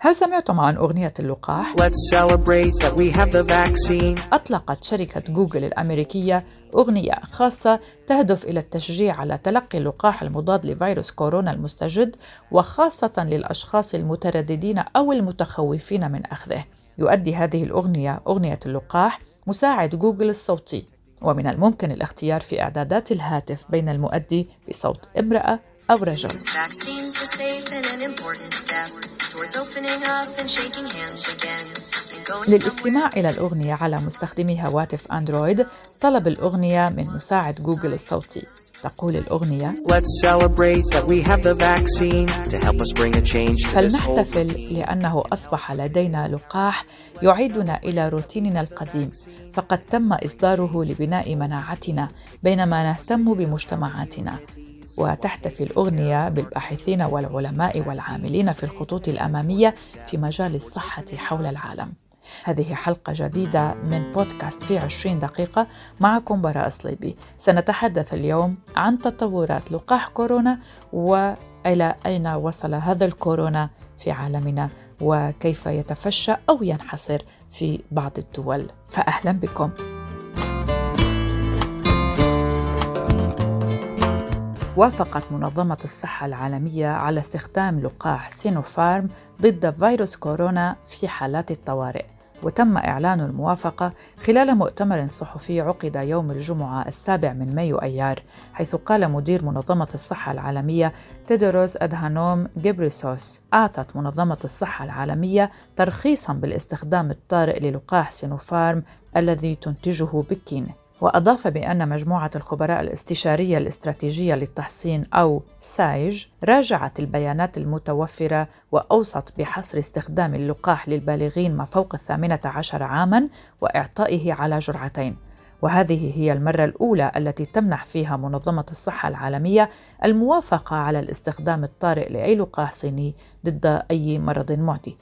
هل سمعتم عن أغنية اللقاح؟ Let's celebrate that we have the vaccine. أطلقت شركة جوجل الأمريكية أغنية خاصة تهدف إلى التشجيع على تلقي اللقاح المضاد لفيروس كورونا المستجد وخاصة للأشخاص المترددين أو المتخوفين من أخذه. يؤدي هذه الأغنية أغنية اللقاح مساعد جوجل الصوتي ومن الممكن الاختيار في إعدادات الهاتف بين المؤدي بصوت امرأة أو رجل. Vaccines are safe and an important step towards opening up and shaking hands again. and going للاستماع إلى الأغنية على مستخدمي هواتف أندرويد طلب الأغنية من مساعد جوجل الصوتي. تقول الأغنية Let's celebrate that we have the vaccine to help us bring a change to this whole فلنحتفل لأنه أصبح لدينا لقاح يعيدنا إلى روتيننا القديم. فقد تم إصداره لبناء مناعتنا بينما نهتم بمجتمعاتنا. وتحتفي الأغنية بالباحثين والعلماء والعاملين في الخطوط الأمامية في مجال الصحة حول العالم. هذه حلقة جديدة من بودكاست في 20 دقيقة معكم براء صليبي سنتحدث اليوم عن تطورات لقاح كورونا وإلى أين وصل هذا الكورونا في عالمنا وكيف يتفشى أو ينحصر في بعض الدول. فأهلا بكم. وافقت منظمة الصحة العالمية على استخدام لقاح سينوفارم ضد فيروس كورونا في حالات الطوارئ. وتم إعلان الموافقة خلال مؤتمر صحفي عقد يوم الجمعة السابع من مايو أيار حيث قال مدير منظمة الصحة العالمية تيدروس أدهانوم جبريسوس أعطت منظمة الصحة العالمية ترخيصا بالاستخدام الطارئ للقاح سينوفارم الذي تنتجه بكين. وأضاف بأن مجموعة الخبراء الاستشارية الاستراتيجية للتحصين أو SAGE راجعت البيانات المتوفرة وأوصت بحصر استخدام اللقاح للبالغين ما فوق الثامنة عشر عاماً وإعطائه على جرعتين. وهذه هي المرة الأولى التي تمنح فيها منظمة الصحة العالمية الموافقة على الاستخدام الطارئ لأي لقاح صيني ضد أي مرض معدي.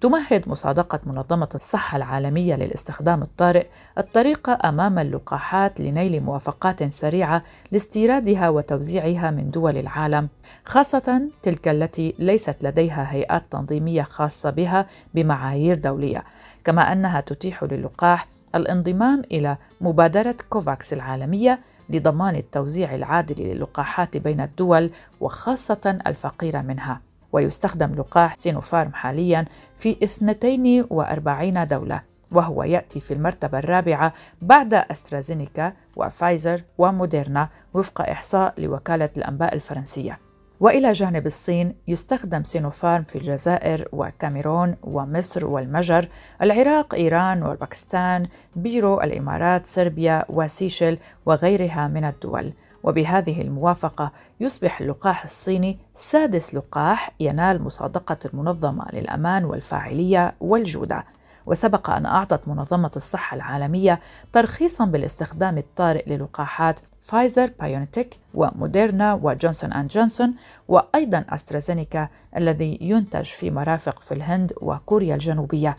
تمهد مصادقة منظمة الصحة العالمية للاستخدام الطارئ الطريق أمام اللقاحات لنيل موافقات سريعة لاستيرادها وتوزيعها من دول العالم، خاصة تلك التي ليست لديها هيئات تنظيمية خاصة بها بمعايير دولية، كما أنها تتيح للقاح الانضمام إلى مبادرة كوفاكس العالمية لضمان التوزيع العادل للقاحات بين الدول وخاصة الفقيرة منها. ويستخدم لقاح سينوفارم حاليا في 42 دولة وهو يأتي في المرتبة الرابعة بعد أسترازينيكا وفايزر وموديرنا وفق إحصاء لوكالة الأنباء الفرنسية. وإلى جانب الصين يستخدم سينوفارم في الجزائر والكاميرون ومصر والمجر، العراق، إيران والباكستان، بيرو، الإمارات، صربيا وسيشيل وغيرها من الدول. وبهذه الموافقة يصبح اللقاح الصيني سادس لقاح ينال مصادقة المنظمة للأمان والفاعلية والجودة وسبق أن أعطت منظمة الصحة العالمية ترخيصا بالاستخدام الطارئ للقاحات فايزر بايونتيك وموديرنا وجونسون أند جونسون وأيضا أسترازينيكا الذي ينتج في مرافق في الهند وكوريا الجنوبية.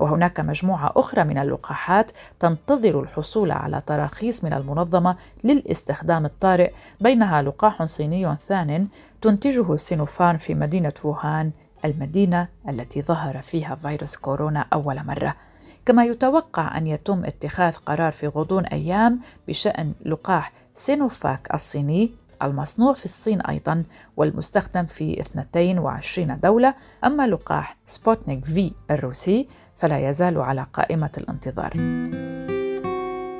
وهناك مجموعة أخرى من اللقاحات تنتظر الحصول على تراخيص من المنظمة للاستخدام الطارئ بينها لقاح صيني ثان تنتجه سينوفارم في مدينة ووهان المدينة التي ظهر فيها فيروس كورونا أول مرة. كما يتوقع أن يتم اتخاذ قرار في غضون أيام بشأن لقاح سينوفاك الصيني المصنوع في الصين أيضا والمستخدم في 22 دولة. أما لقاح سبوتنيك في الروسي فلا يزال على قائمة الانتظار.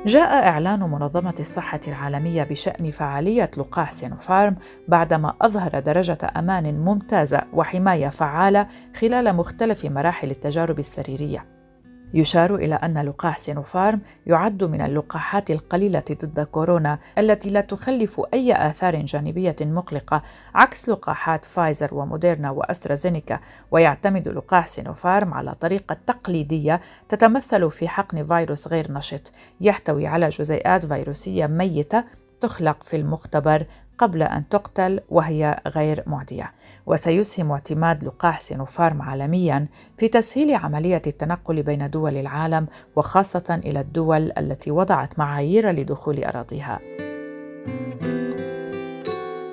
جاء إعلان منظمة الصحة العالمية بشأن فعالية لقاح سينوفارم بعدما أظهر درجة أمان ممتازة وحماية فعالة خلال مختلف مراحل التجارب السريرية. يشار إلى أن لقاح سينوفارم يعد من اللقاحات القليلة ضد كورونا التي لا تخلف أي آثار جانبية مقلقة عكس لقاحات فايزر وموديرنا وأسترازينيكا. ويعتمد لقاح سينوفارم على طريقة تقليدية تتمثل في حقن فيروس غير نشط يحتوي على جزيئات فيروسية ميتة تخلق في المختبر قبل أن تقتل وهي غير معدية. وسيسهم اعتماد لقاح سينوفارم عالميا في تسهيل عملية التنقل بين دول العالم وخاصة إلى الدول التي وضعت معايير لدخول أراضيها.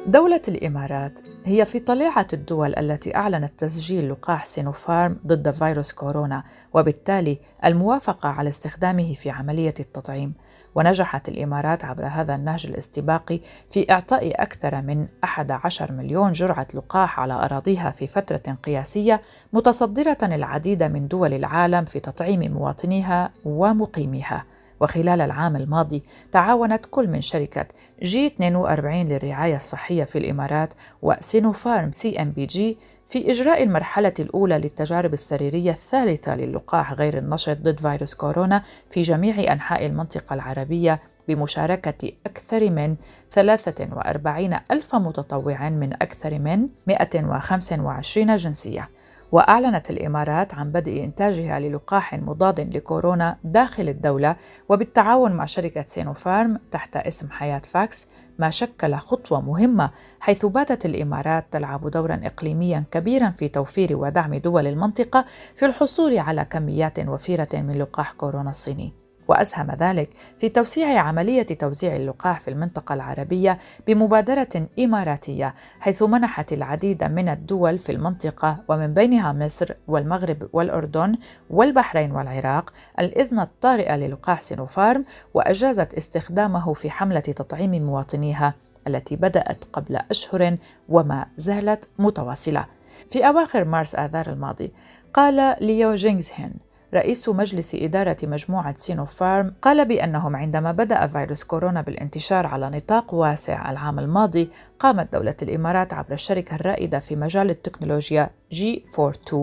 دولة الإمارات هي في طليعة الدول التي أعلنت تسجيل لقاح سينوفارم ضد فيروس كورونا وبالتالي الموافقة على استخدامه في عملية التطعيم. ونجحت الإمارات عبر هذا النهج الاستباقي في إعطاء أكثر من 11 مليون جرعة لقاح على أراضيها في فترة قياسية متصدرة العديد من دول العالم في تطعيم مواطنيها ومقيميها. وخلال العام الماضي تعاونت كل من شركة G42 للرعاية الصحية في الإمارات وسينوفارم CNBG في إجراء المرحلة الأولى للتجارب السريرية الثالثة للقاح غير النشط ضد فيروس كورونا في جميع أنحاء المنطقة العربية بمشاركة أكثر من 43 ألف متطوع من أكثر من 125 جنسية. وأعلنت الإمارات عن بدء إنتاجها للقاح مضاد لكورونا داخل الدولة وبالتعاون مع شركة سينوفارم تحت اسم حياة فاكس ما شكل خطوة مهمة حيث باتت الإمارات تلعب دورا إقليميا كبيرا في توفير ودعم دول المنطقة في الحصول على كميات وفيرة من لقاح كورونا الصيني. وأسهم ذلك في توسيع عملية توزيع اللقاح في المنطقة العربية بمبادرة إماراتية حيث منحت العديد من الدول في المنطقة ومن بينها مصر والمغرب والأردن والبحرين والعراق الإذن الطارئ للقاح سينوفارم وأجازت استخدامه في حملة تطعيم مواطنيها التي بدأت قبل أشهر وما زالت متواصلة. في أواخر مارس آذار الماضي قال ليو جينغزهين رئيس مجلس إدارة مجموعة سينوفارم قال بأنهم عندما بدأ فيروس كورونا بالانتشار على نطاق واسع العام الماضي قامت دولة الإمارات عبر الشركة الرائدة في مجال التكنولوجيا G42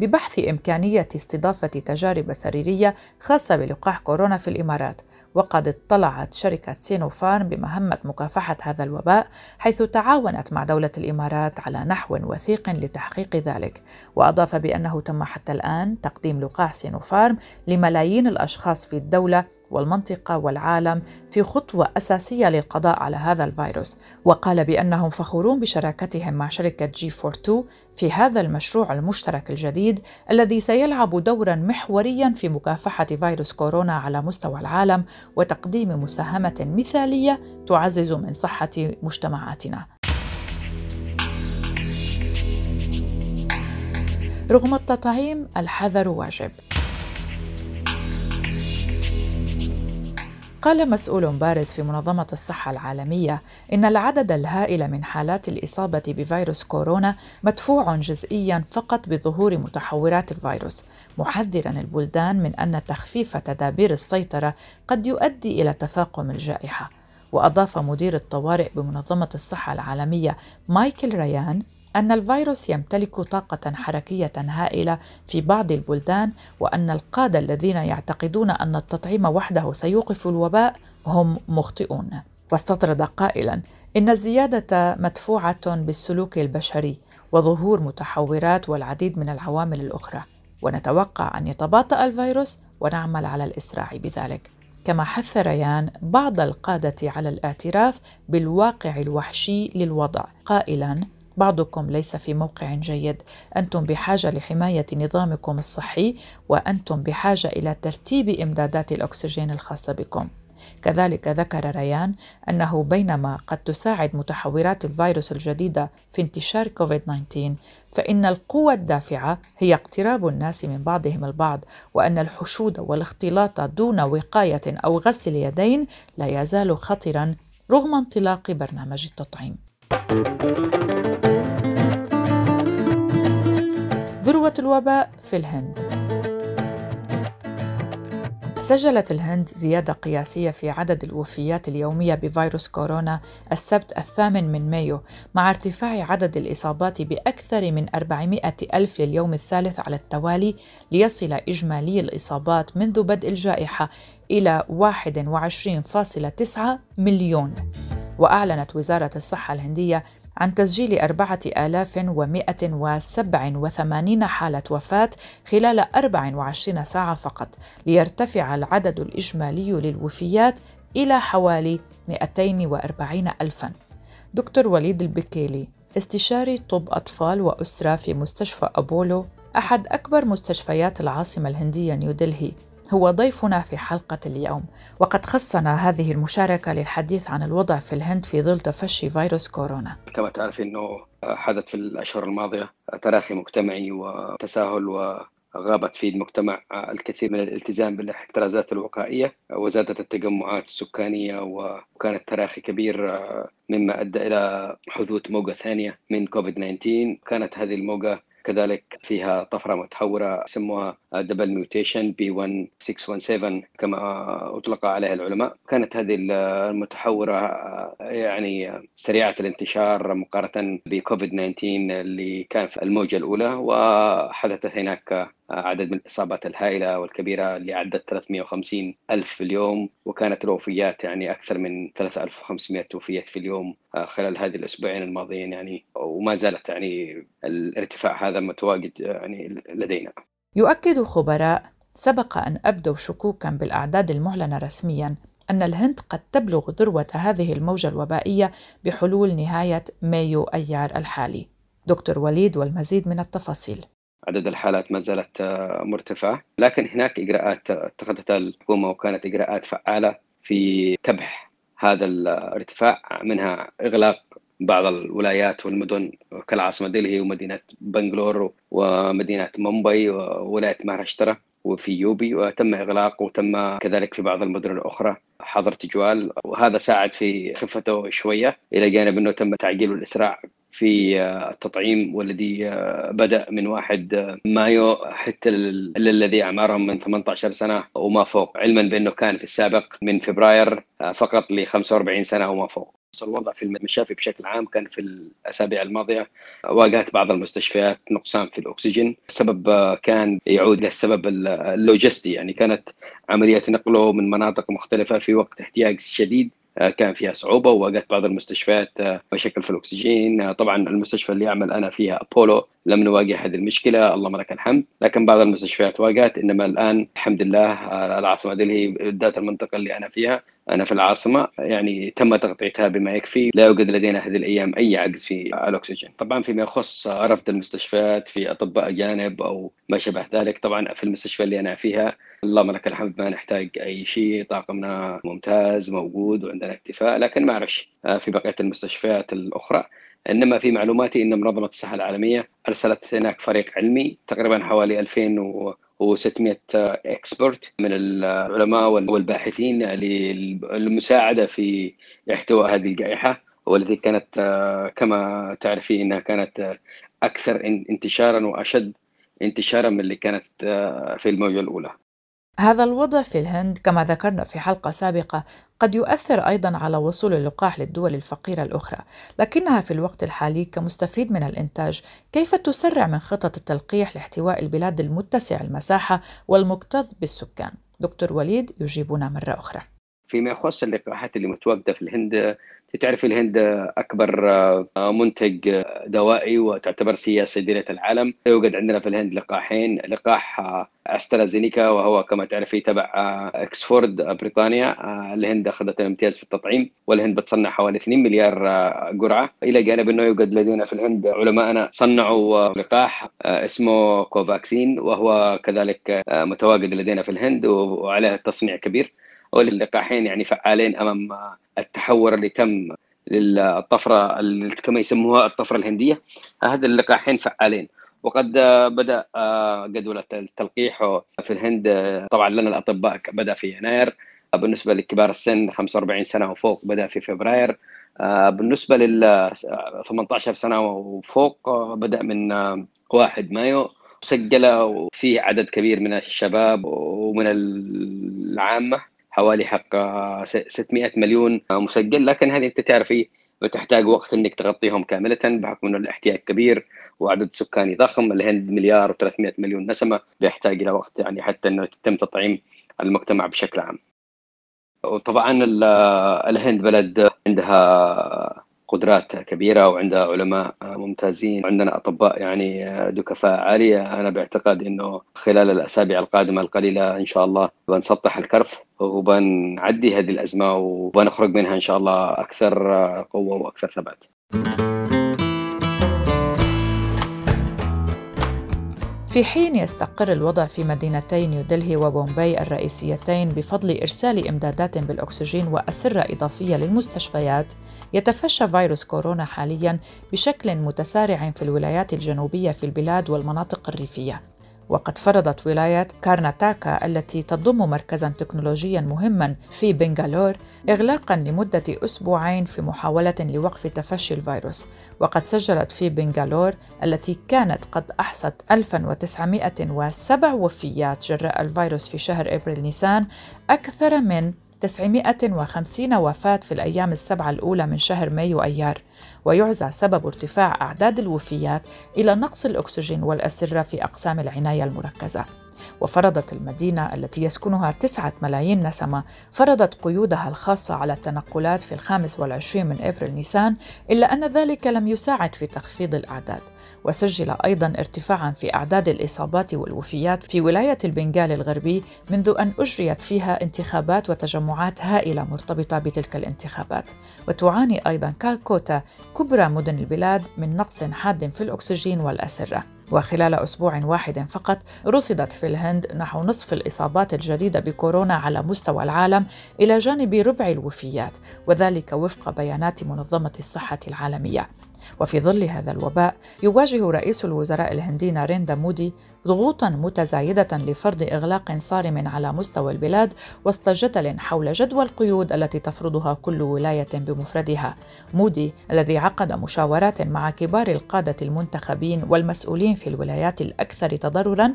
ببحث إمكانية استضافة تجارب سريرية خاصة بلقاح كورونا في الإمارات. وقد اضطلعت شركة سينوفارم بمهمة مكافحة هذا الوباء حيث تعاونت مع دولة الإمارات على نحو وثيق لتحقيق ذلك. وأضاف بأنه تم حتى الآن تقديم لقاح سينوفارم لملايين الأشخاص في الدولة والمنطقة والعالم في خطوة أساسية للقضاء على هذا الفيروس. وقال بأنهم فخورون بشراكتهم مع شركة G42 في هذا المشروع المشترك الجديد الذي سيلعب دورا محوريا في مكافحة فيروس كورونا على مستوى العالم وتقديم مساهمة مثالية تعزز من صحة مجتمعاتنا. رغم التطعيم الحذر واجب. قال مسؤول بارز في منظمة الصحة العالمية إن العدد الهائل من حالات الإصابة بفيروس كورونا مدفوع جزئيا فقط بظهور متحورات الفيروس، محذرا البلدان من أن تخفيف تدابير السيطرة قد يؤدي إلى تفاقم الجائحة. وأضاف مدير الطوارئ بمنظمة الصحة العالمية مايكل ريان أن الفيروس يمتلك طاقة حركية هائلة في بعض البلدان وأن القادة الذين يعتقدون أن التطعيم وحده سيوقف الوباء هم مخطئون. واستطرد قائلا إن الزيادة مدفوعة بالسلوك البشري وظهور متحورات والعديد من العوامل الأخرى ونتوقع أن يتباطأ الفيروس ونعمل على الإسراع بذلك. كما حث ريان بعض القادة على الاعتراف بالواقع الوحشي للوضع قائلا بعضكم ليس في موقع جيد. أنتم بحاجة لحماية نظامكم الصحي وأنتم بحاجة إلى ترتيب إمدادات الأكسجين الخاصة بكم. كذلك ذكر ريان أنه بينما قد تساعد متحورات الفيروس الجديدة في انتشار كوفيد 19 فإن القوة الدافعة هي اقتراب الناس من بعضهم البعض وأن الحشود والاختلاط دون وقاية أو غسل اليدين لا يزال خطرا رغم انطلاق برنامج التطعيم. ذروة الوباء في الهند. سجلت الهند زيادة قياسية في عدد الوفيات اليومية بفيروس كورونا السبت الثامن من مايو مع ارتفاع عدد الإصابات بأكثر من 400 ألف لليوم الثالث على التوالي ليصل إجمالي الإصابات منذ بدء الجائحة إلى 21.9 مليون. وأعلنت وزارة الصحة الهندية عن تسجيل 4187 حالة وفاة خلال 24 ساعة فقط ليرتفع العدد الإجمالي للوفيات إلى حوالي 240 ألفاً. دكتور وليد البكيلي استشاري طب أطفال وأسرة في مستشفى أبولو أحد أكبر مستشفيات العاصمة الهندية نيودلهي هو ضيفنا في حلقة اليوم. وقد خصنا هذه المشاركة للحديث عن الوضع في الهند في ظل تفشي فيروس كورونا. كما تعرف أنه حدث في الأشهر الماضية تراخي مجتمعي وتساهل غابت في المجتمع الكثير من الالتزام بالاحترازات الوقائية وزادت التجمعات السكانية وكان التراخي كبير مما أدى إلى حدوث موجة ثانية من كوفيد 19 كانت هذه الموجة كذلك فيها طفرة متحورة سموها double mutation B 1617 كما أطلق عليها العلماء. كانت هذه المتحورة يعني سريعة الانتشار مقارنة بكوفيد 19 اللي كان في الموجة الأولى وحدثت هناك عدد من الإصابات الهائلة والكبيرة اللي عدت 350 ألف في اليوم وكانت الوفيات يعني أكثر من 3500 وفية في اليوم خلال هذه الأسبوعين الماضيين يعني وما زالت يعني الارتفاع هذا متواجد يعني لدينا. يؤكد خبراء سبق أن أبدوا شكوكا بالأعداد المعلنة رسميا أن الهند قد تبلغ ذروة هذه الموجة الوبائية بحلول نهاية مايو أيار الحالي. دكتور وليد والمزيد من التفاصيل. عدد الحالات ما زالت مرتفعة. لكن هناك إجراءات اتخذتها الحكومة وكانت إجراءات فعالة في كبح هذا الارتفاع منها إغلاق بعض الولايات والمدن كالعاصمة دلهي ومدينة بنغلور ومدينة مومباي وولاية مهراشترا وفي يوبي. وتم إغلاق وتم كذلك في بعض المدن الأخرى حظر تجوال. وهذا ساعد في خفته شوية إلى جانب أنه تم تعجيل الإسراع في التطعيم والذي بدأ من 1 مايو حتى الذي أعمارهم من 18 سنة وما فوق علما بأنه كان في السابق من فبراير فقط ل 45 سنة وما فوق. الوضع في المشافي بشكل عام كان في الأسابيع الماضية واجهت بعض المستشفيات نقصان في الأكسجين. السبب كان يعود للسبب اللوجستي يعني كانت عملية نقله من مناطق مختلفة في وقت احتياج شديد. كان فيها صعوبة وواجهت بعض المستشفيات مشاكل في الأكسجين. طبعا المستشفى اللي اعمل أنا فيها أبولو لم نواجه هذه المشكلة اللهم لك الحمد. لكن بعض المستشفيات واجهت إنما الآن الحمد لله العاصمة دلهي بالذات المنطقة اللي أنا فيها. أنا في العاصمة يعني تم تغطيتها بما يكفي. لا يوجد لدينا هذه الأيام أي عجز في الأكسجين. طبعا فيما يخص رفض المستشفيات في أطباء أجانب أو ما شابه ذلك طبعا في المستشفى اللي أنا فيها اللهم لك الحمد ما نحتاج أي شيء طاقمنا ممتاز موجود وعندنا اكتفاء لكن ما أعرفش في بقية المستشفيات الأخرى. إنما في معلوماتي إن منظمة الصحة العالمية أرسلت هناك فريق علمي تقريبا حوالي 2000 و600 اكسبرت من العلماء والباحثين للمساعدة في احتواء هذه الجائحة والتي كانت كما تعرفين إنها كانت أكثر انتشارا وأشد انتشارا من اللي كانت في الموجة الأولى. هذا الوضع في الهند كما ذكرنا في حلقة سابقة قد يؤثر أيضا على وصول اللقاح للدول الفقيرة الأخرى. لكنها في الوقت الحالي كمستفيد من الإنتاج كيف تسرع من خطط التلقيح لاحتواء البلاد المتسع المساحة والمكتظ بالسكان؟ دكتور وليد يجيبنا مرة أخرى. فيما يخص اللقاحات اللي متواجدة في الهند. تعرف الهند أكبر منتج دوائي وتعتبر هي صيدلية العالم. يوجد عندنا في الهند لقاحين لقاح أسترازينيكا وهو كما تعرفي تبع أكسفورد بريطانيا. الهند أخذت الامتياز في التطعيم والهند بتصنع حوالي 2 مليار جرعة. إلى جانب أنه يوجد لدينا في الهند علماءنا صنعوا لقاح اسمه كوفاكسين وهو كذلك متواجد لدينا في الهند وعليه تصنيع كبير. واللقاحين يعني فعالين أمام التحور اللي تم للطفرة كما يسموها الطفرة الهندية. هذا اللقاحين فعالين. وقد بدأ جدول التلقيح في الهند. طبعا لنا الأطباء بدأ في يناير. بالنسبة لكبار السن 45 سنة وفوق بدأ في فبراير. بالنسبة لل 18 سنة وفوق بدأ من 1 مايو. سجل في عدد كبير من الشباب ومن العامة. حوالي حق 600 مليون مسجل. لكن هذه انت تعرفي بتحتاج وقت انك تغطيهم كاملة بحكم إنه الاحتياج كبير وعدد سكاني ضخم. الهند مليار و300 مليون نسمة. بيحتاج إلى وقت يعني حتى إنه يتم تطعيم المجتمع بشكل عام. وطبعا الهند بلد عندها قدرات كبيرة وعندها علماء ممتازين وعندنا أطباء يعني ذو كفاءه عالية أنا باعتقاد إنه خلال الأسابيع القادمة القليلة إن شاء الله بنسطح الكرف وبنعدي هذه الأزمة وبنخرج منها إن شاء الله أكثر قوة وأكثر ثبات. في حين يستقر الوضع في مدينتي نيودلهي وبومبي الرئيسيتين بفضل إرسال إمدادات بالأكسجين وأسرة إضافية للمستشفيات يتفشى فيروس كورونا حاليا بشكل متسارع في الولايات الجنوبية في البلاد والمناطق الريفية. وقد فرضت ولاية كارناتاكا التي تضم مركزا تكنولوجيا مهما في بنغالور إغلاقا لمدة أسبوعين في محاولة لوقف تفشي الفيروس. وقد سجلت في بنغالور التي كانت قد أحصت 1907 وفيات جراء الفيروس في شهر إبريل نيسان أكثر من 950 وفاة في الأيام السبعة الأولى من شهر مايو أيار ويعزى سبب ارتفاع أعداد الوفيات إلى نقص الأكسجين والأسرة في أقسام العناية المركزة. وفرضت المدينة التي يسكنها تسعة ملايين نسمة فرضت قيودها الخاصة على التنقلات في الخامس والعشرين من إبريل نيسان إلا أن ذلك لم يساعد في تخفيض الأعداد. وسجل أيضا ارتفاعا في أعداد الإصابات والوفيات في ولاية البنغال الغربي منذ أن أجريت فيها انتخابات وتجمعات هائلة مرتبطة بتلك الانتخابات. وتعاني أيضا كالكوتا كبرى مدن البلاد من نقص حاد في الأكسجين والأسرة. وخلال أسبوع واحد فقط رصدت في الهند نحو نصف الإصابات الجديدة بكورونا على مستوى العالم إلى جانب ربع الوفيات وذلك وفق بيانات منظمة الصحة العالمية. وفي ظل هذا الوباء يواجه رئيس الوزراء الهندي ناريندا مودي ضغوطا متزايدة لفرض إغلاق صارم على مستوى البلاد وسط جدل حول جدوى القيود التي تفرضها كل ولاية بمفردها. مودي الذي عقد مشاورات مع كبار القادة المنتخبين والمسؤولين في الولايات الأكثر تضررا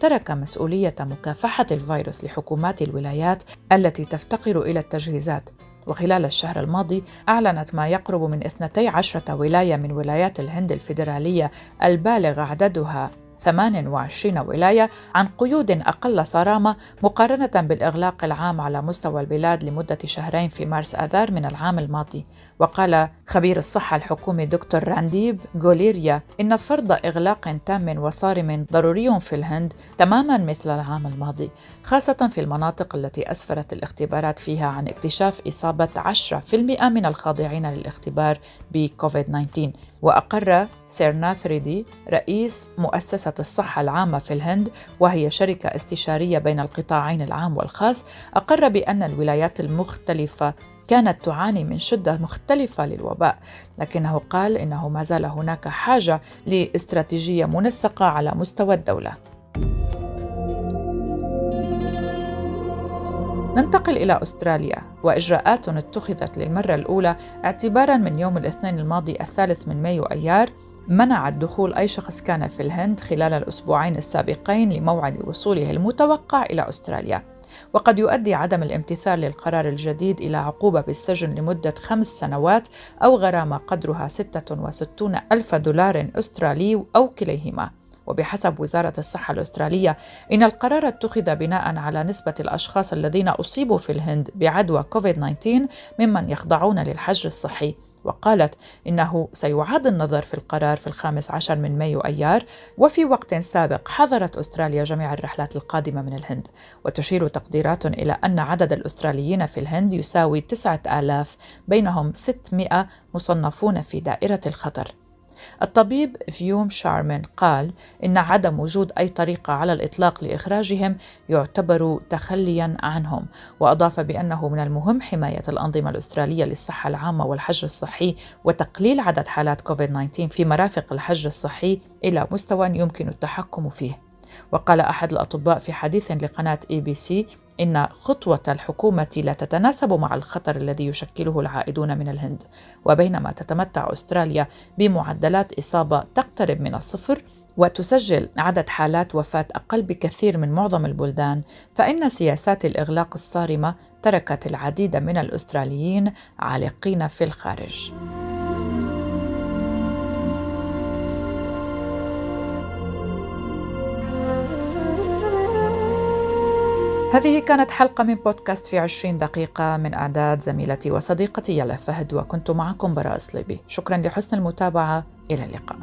ترك مسؤولية مكافحة الفيروس لحكومات الولايات التي تفتقر إلى التجهيزات وخلال الشهر الماضي أعلنت ما يقرب من 12 ولاية من ولايات الهند الفيدرالية البالغ عددها. 28 ولاية عن قيود أقل صرامة مقارنة بالإغلاق العام على مستوى البلاد لمدة شهرين في مارس آذار من العام الماضي. وقال خبير الصحة الحكومي دكتور رانديب غوليريا إن فرض إغلاق تام وصارم ضروري في الهند تماما مثل العام الماضي خاصة في المناطق التي أسفرت الاختبارات فيها عن اكتشاف إصابة 10% من الخاضعين للاختبار بكوفيد 19 وأقر سيرناث ريدي رئيس مؤسسة الصحة العامة في الهند وهي شركة استشارية بين القطاعين العام والخاص أقر بأن الولايات المختلفة كانت تعاني من شدة مختلفة للوباء. لكنه قال إنه ما زال هناك حاجة لاستراتيجية منسقة على مستوى الدولة. ننتقل إلى أستراليا. وإجراءات اتخذت للمرة الأولى اعتبارا من يوم الاثنين الماضي الثالث من مايو أيار منعت دخول أي شخص كان في الهند خلال الأسبوعين السابقين لموعد وصوله المتوقع إلى أستراليا. وقد يؤدي عدم الامتثال للقرار الجديد إلى عقوبة بالسجن لمدة خمس سنوات أو غرامة قدرها 66 ألف دولار أسترالي أو كليهما. وبحسب وزارة الصحة الأسترالية إن القرار اتخذ بناء على نسبة الأشخاص الذين أصيبوا في الهند بعدوى كوفيد-19 ممن يخضعون للحجر الصحي. وقالت إنه سيعاد النظر في القرار في الخامس عشر من مايو أيار وفي وقت سابق حظرت أستراليا جميع الرحلات القادمة من الهند. وتشير تقديرات إلى أن عدد الأستراليين في الهند يساوي تسعة آلاف بينهم 600 مصنفون في دائرة الخطر. الطبيب فيوم شارمن قال إن عدم وجود أي طريقة على الإطلاق لإخراجهم يعتبر تخليا عنهم وأضاف بأنه من المهم حماية الأنظمة الأسترالية للصحة العامة والحجر الصحي وتقليل عدد حالات كوفيد-19 في مرافق الحجر الصحي إلى مستوى يمكن التحكم فيه. وقال أحد الأطباء في حديث لقناة ABC إن خطوة الحكومة لا تتناسب مع الخطر الذي يشكله العائدون من الهند، وبينما تتمتع أستراليا بمعدلات إصابة تقترب من الصفر، وتسجل عدد حالات وفاة أقل بكثير من معظم البلدان، فإن سياسات الإغلاق الصارمة تركت العديد من الأستراليين عالقين في الخارج. هذه كانت حلقة من بودكاست في عشرين دقيقة من أعداد زميلتي وصديقتي يلا فهد وكنت معكم براء صليبي شكرا لحسن المتابعة. إلى اللقاء.